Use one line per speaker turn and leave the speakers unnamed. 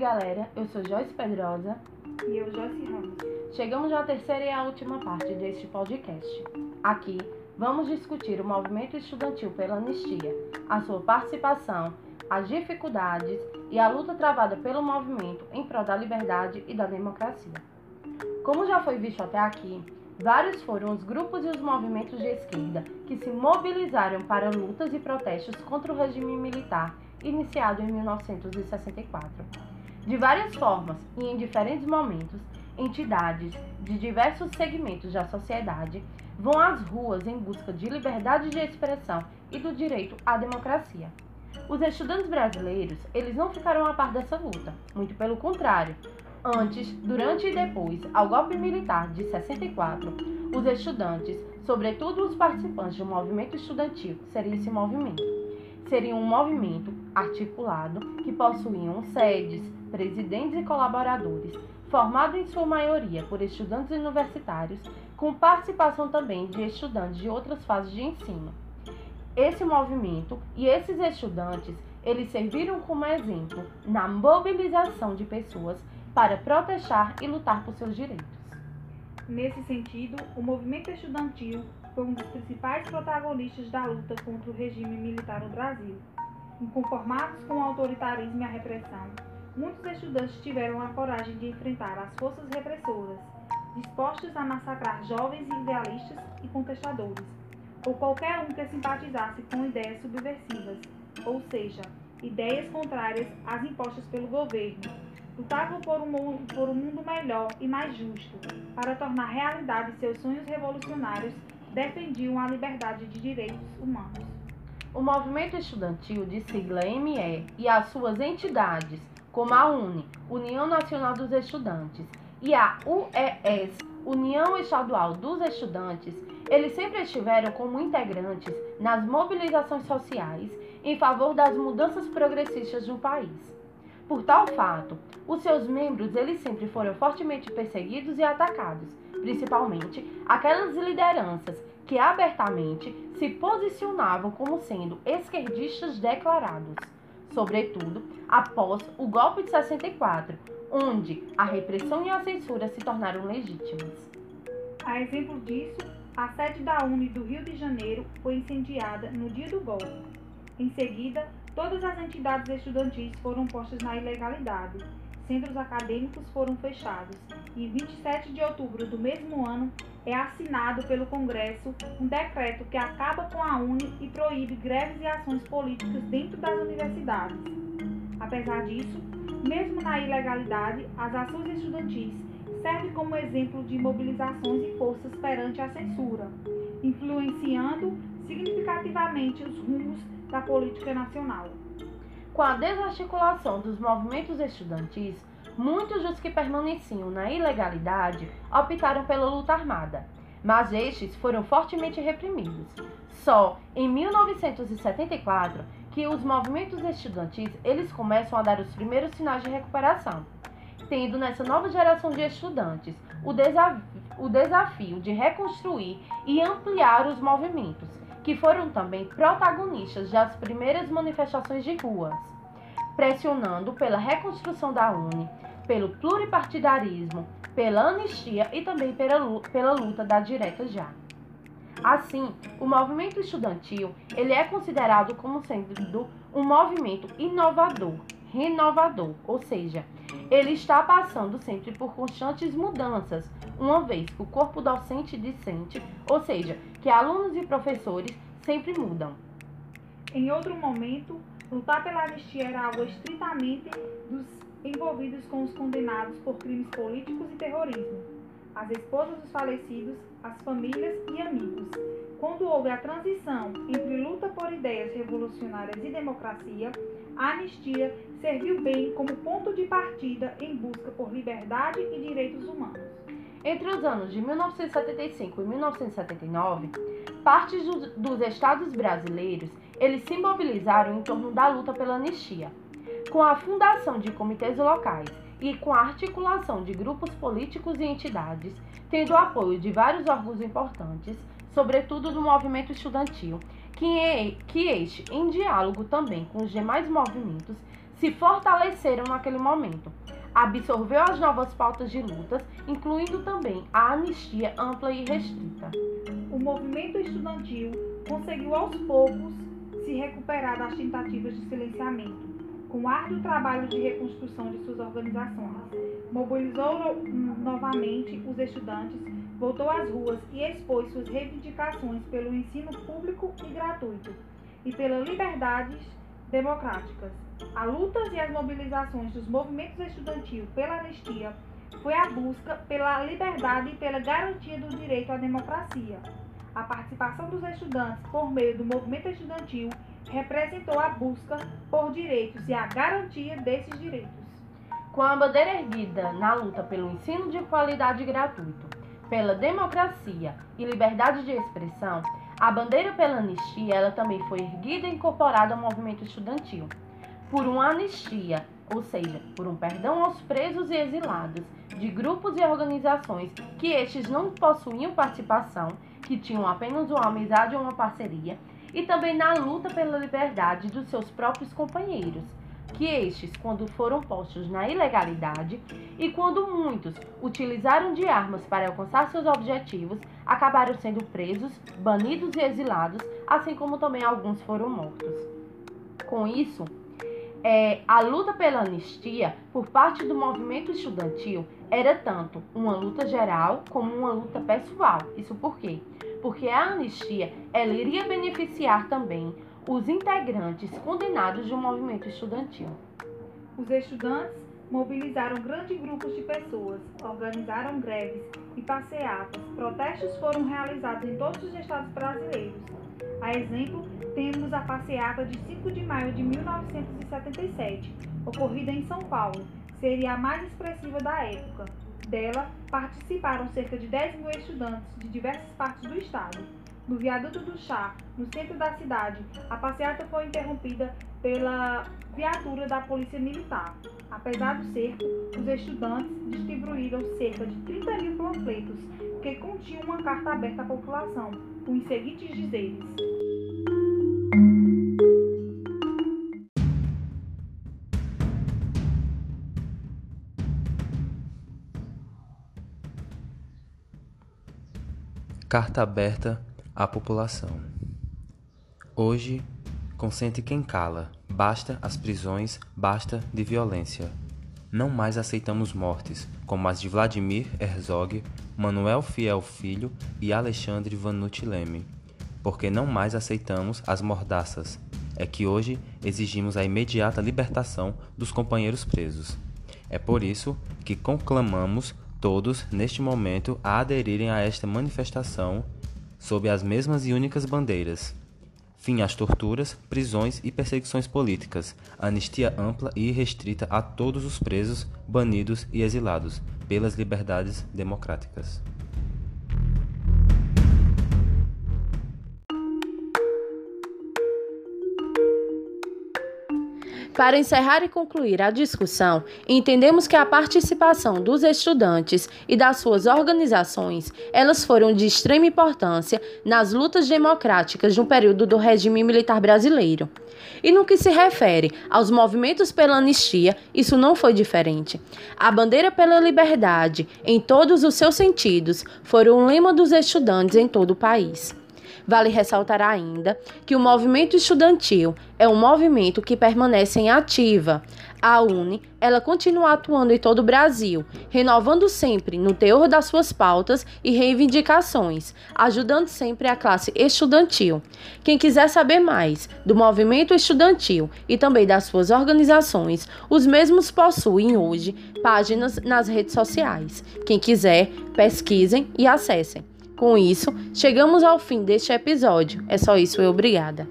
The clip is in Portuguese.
galera, eu sou Joyce Pedrosa.
E eu, Joyce Ramos.
Chegamos à terceira e à última parte deste podcast. Aqui vamos discutir o movimento estudantil pela anistia, a sua participação, as dificuldades e a luta travada pelo movimento em prol da liberdade e da democracia. Como já foi visto até aqui, vários foram os grupos e os movimentos de esquerda que se mobilizaram para lutas e protestos contra o regime militar iniciado em 1964. De várias formas e em diferentes momentos, entidades de diversos segmentos da sociedade vão às ruas em busca de liberdade de expressão e do direito à democracia. Os estudantes brasileiros, eles não ficaram a par dessa luta, muito pelo contrário. Antes, durante e depois ao golpe militar de 64, os estudantes, sobretudo os participantes do movimento estudantil, seria esse movimento seria um movimento articulado que possuíam sedes, presidentes e colaboradores, formado em sua maioria por estudantes universitários, com participação também de estudantes de outras fases de ensino. Esse movimento e esses estudantes, eles serviram como exemplo na mobilização de pessoas para protestar e lutar por seus direitos.
Nesse sentido, o movimento estudantil foi um dos principais protagonistas da luta contra o regime militar no Brasil. Inconformados com o autoritarismo e a repressão, muitos estudantes tiveram a coragem de enfrentar as forças repressoras, dispostos a massacrar jovens idealistas e contestadores, ou qualquer um que simpatizasse com ideias subversivas, ou seja, ideias contrárias às impostas pelo governo. Lutavam por um, por um mundo melhor e mais justo, para tornar realidade seus sonhos revolucionários defendiam a liberdade de direitos humanos.
O movimento estudantil de sigla ME e as suas entidades, como a UNE, União Nacional dos Estudantes, e a UES, União Estadual dos Estudantes, eles sempre estiveram como integrantes nas mobilizações sociais em favor das mudanças progressistas no país. Por tal fato, os seus membros eles sempre foram fortemente perseguidos e atacados, principalmente aquelas lideranças que abertamente se posicionavam como sendo esquerdistas declarados, sobretudo após o golpe de 64, onde a repressão e a censura se tornaram legítimas.
A exemplo disso, a sede da UNE do Rio de Janeiro foi incendiada no dia do golpe. Em seguida, todas as entidades estudantis foram postas na ilegalidade centros acadêmicos foram fechados e 27 de outubro do mesmo ano é assinado pelo Congresso um decreto que acaba com a UNE e proíbe greves e ações políticas dentro das universidades. Apesar disso, mesmo na ilegalidade, as ações estudantis servem como exemplo de mobilizações e forças perante a censura, influenciando significativamente os rumos da política nacional.
Com a desarticulação dos movimentos estudantis, muitos dos que permaneciam na ilegalidade optaram pela luta armada, mas estes foram fortemente reprimidos. Só em 1974 que os movimentos estudantis eles começam a dar os primeiros sinais de recuperação, tendo nessa nova geração de estudantes o, desaf o desafio de reconstruir e ampliar os movimentos, que foram também protagonistas das primeiras manifestações de ruas, pressionando pela reconstrução da UNE, pelo pluripartidarismo, pela anistia e também pela luta da direta já. Assim, o movimento estudantil ele é considerado como sendo um movimento inovador, renovador, ou seja, ele está passando sempre por constantes mudanças, uma vez que o corpo docente discente, ou seja, que alunos e professores sempre mudam.
Em outro momento, lutar pela anistia era algo estritamente dos envolvidos com os condenados por crimes políticos e terrorismo, as esposas dos falecidos, as famílias e amigos. Quando houve a transição entre luta por ideias revolucionárias e democracia, a anistia serviu bem como ponto de partida em busca por liberdade e direitos humanos.
Entre os anos de 1975 e 1979, partes dos, dos estados brasileiros eles se mobilizaram em torno da luta pela anistia, com a fundação de comitês locais e com a articulação de grupos políticos e entidades, tendo o apoio de vários órgãos importantes, sobretudo do movimento estudantil, que, que este, em diálogo também com os demais movimentos, se fortaleceram naquele momento. Absorveu as novas pautas de lutas, incluindo também a anistia ampla e restrita.
O movimento estudantil conseguiu aos poucos se recuperar das tentativas de silenciamento, com árduo trabalho de reconstrução de suas organizações. Mobilizou novamente os estudantes, voltou às ruas e expôs suas reivindicações pelo ensino público e gratuito e pelas liberdades democráticas. A lutas e as mobilizações dos movimentos estudantis pela anistia foi a busca pela liberdade e pela garantia do direito à democracia. A participação dos estudantes por meio do movimento estudantil representou a busca por direitos e a garantia desses direitos.
Com a bandeira erguida na luta pelo ensino de qualidade gratuito, pela democracia e liberdade de expressão, a bandeira pela anistia ela também foi erguida e incorporada ao movimento estudantil. Por uma anistia, ou seja, por um perdão aos presos e exilados de grupos e organizações que estes não possuíam participação, que tinham apenas uma amizade ou uma parceria, e também na luta pela liberdade dos seus próprios companheiros, que estes, quando foram postos na ilegalidade e quando muitos utilizaram de armas para alcançar seus objetivos, acabaram sendo presos, banidos e exilados, assim como também alguns foram mortos. Com isso, é, a luta pela anistia por parte do movimento estudantil era tanto uma luta geral como uma luta pessoal. Isso por quê? Porque a anistia ela iria beneficiar também os integrantes condenados do movimento estudantil.
Os estudantes mobilizaram grandes grupos de pessoas, organizaram greves e passeatas. Protestos foram realizados em todos os estados brasileiros. A exemplo, temos a passeata de 5 de maio de 1977, ocorrida em São Paulo. Seria a mais expressiva da época. Dela participaram cerca de 10 mil estudantes de diversas partes do estado. No viaduto do Chá, no centro da cidade, a passeata foi interrompida pela viatura da Polícia Militar. Apesar do cerco, os estudantes distribuíram cerca de 30 mil panfletos que continham uma carta aberta à população, com os seguintes dizeres.
Carta aberta à população. Hoje, consente quem cala, basta as prisões, basta de violência. Não mais aceitamos mortes, como as de Vladimir Herzog, Manuel Fiel Filho e Alexandre Vanucci Leme, porque não mais aceitamos as mordaças. É que hoje exigimos a imediata libertação dos companheiros presos. É por isso que conclamamos todos, neste momento, a aderirem a esta manifestação sob as mesmas e únicas bandeiras. Fim às torturas, prisões e perseguições políticas. Anistia ampla e irrestrita a todos os presos, banidos e exilados pelas liberdades democráticas.
Para encerrar e concluir a discussão, entendemos que a participação dos estudantes e das suas organizações, elas foram de extrema importância nas lutas democráticas de um período do regime militar brasileiro. E no que se refere aos movimentos pela anistia, isso não foi diferente. A bandeira pela liberdade, em todos os seus sentidos, foi um lema dos estudantes em todo o país. Vale ressaltar ainda que o movimento estudantil é um movimento que permanece em ativa. A UNE, ela continua atuando em todo o Brasil, renovando sempre no teor das suas pautas e reivindicações, ajudando sempre a classe estudantil. Quem quiser saber mais do movimento estudantil e também das suas organizações, os mesmos possuem hoje páginas nas redes sociais. Quem quiser, pesquisem e acessem. Com isso, chegamos ao fim deste episódio. É só isso e obrigada.